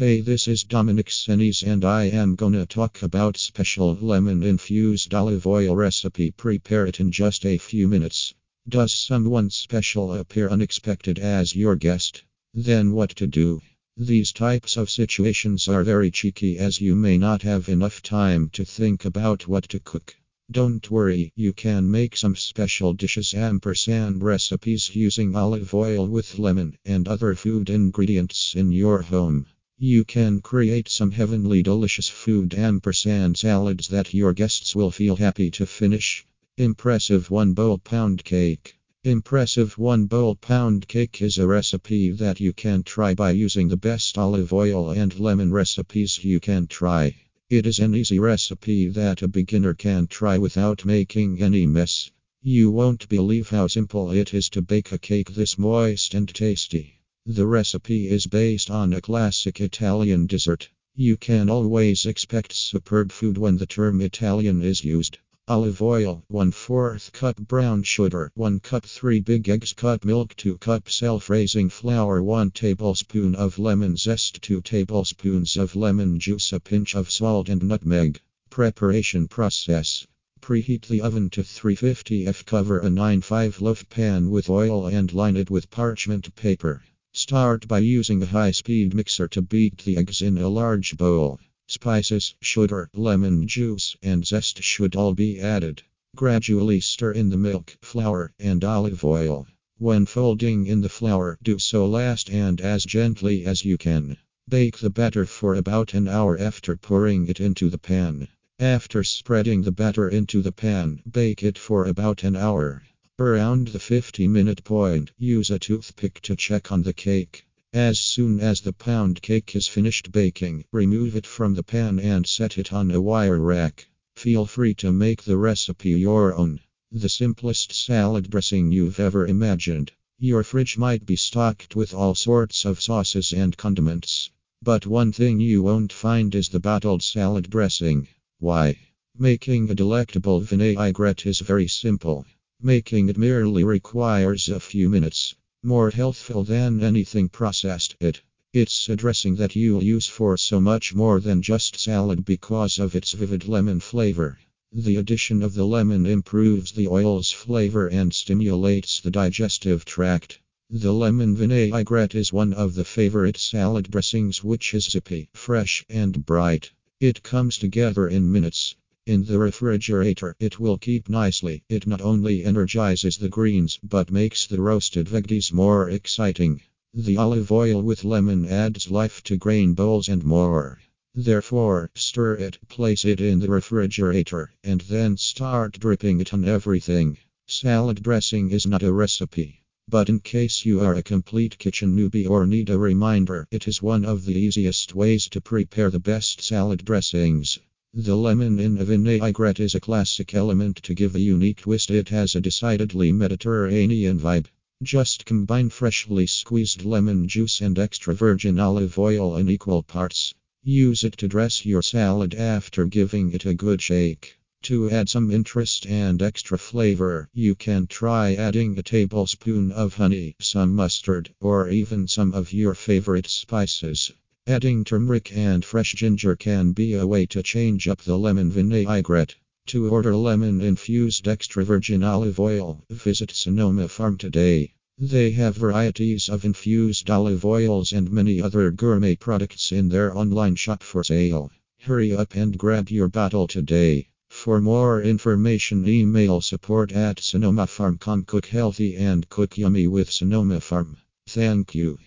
Hey, this is Dominic Senes and I am gonna talk about special lemon infused olive oil recipe. Prepare it in just a few minutes. Does someone special appear unexpected as your guest? Then what to do? These types of situations are very cheeky as you may not have enough time to think about what to cook. Don't worry, you can make some special dishes ampersand recipes using olive oil with lemon and other food ingredients in your home. You can create some heavenly delicious food ampersand salads that your guests will feel happy to finish. Impressive 1 bowl pound cake. Impressive 1 bowl pound cake is a recipe that you can try by using the best olive oil and lemon recipes you can try. It is an easy recipe that a beginner can try without making any mess. You won't believe how simple it is to bake a cake this moist and tasty. The recipe is based on a classic Italian dessert. You can always expect superb food when the term Italian is used. Olive oil, 1 4th cup brown sugar, 1 cup 3 big eggs cut milk 2 cup self-raising flour 1 tablespoon of lemon zest 2 tablespoons of lemon juice a pinch of salt and nutmeg. Preparation process Preheat the oven to 350 F. Cover a 9-5 loaf pan with oil and line it with parchment paper. Start by using a high speed mixer to beat the eggs in a large bowl. Spices, sugar, lemon juice, and zest should all be added. Gradually stir in the milk, flour, and olive oil. When folding in the flour, do so last and as gently as you can. Bake the batter for about an hour after pouring it into the pan. After spreading the batter into the pan, bake it for about an hour. Around the 50 minute point, use a toothpick to check on the cake. As soon as the pound cake is finished baking, remove it from the pan and set it on a wire rack. Feel free to make the recipe your own. The simplest salad dressing you've ever imagined. Your fridge might be stocked with all sorts of sauces and condiments. But one thing you won't find is the bottled salad dressing. Why? Making a delectable vinaigrette is very simple. Making it merely requires a few minutes. More healthful than anything processed. It. It's a dressing that you'll use for so much more than just salad because of its vivid lemon flavor. The addition of the lemon improves the oil's flavor and stimulates the digestive tract. The lemon vinaigrette is one of the favorite salad dressings, which is zippy, fresh, and bright. It comes together in minutes. In the refrigerator, it will keep nicely. It not only energizes the greens but makes the roasted veggies more exciting. The olive oil with lemon adds life to grain bowls and more. Therefore, stir it, place it in the refrigerator, and then start dripping it on everything. Salad dressing is not a recipe. But in case you are a complete kitchen newbie or need a reminder, it is one of the easiest ways to prepare the best salad dressings. The lemon in a vinaigrette is a classic element to give a unique twist. It has a decidedly Mediterranean vibe. Just combine freshly squeezed lemon juice and extra virgin olive oil in equal parts. Use it to dress your salad after giving it a good shake. To add some interest and extra flavor, you can try adding a tablespoon of honey, some mustard, or even some of your favorite spices. Adding turmeric and fresh ginger can be a way to change up the lemon vinaigrette. To order lemon infused extra virgin olive oil, visit Sonoma Farm today. They have varieties of infused olive oils and many other gourmet products in their online shop for sale. Hurry up and grab your bottle today. For more information, email support at Sonoma Farm. Cook healthy and cook yummy with Sonoma Farm. Thank you.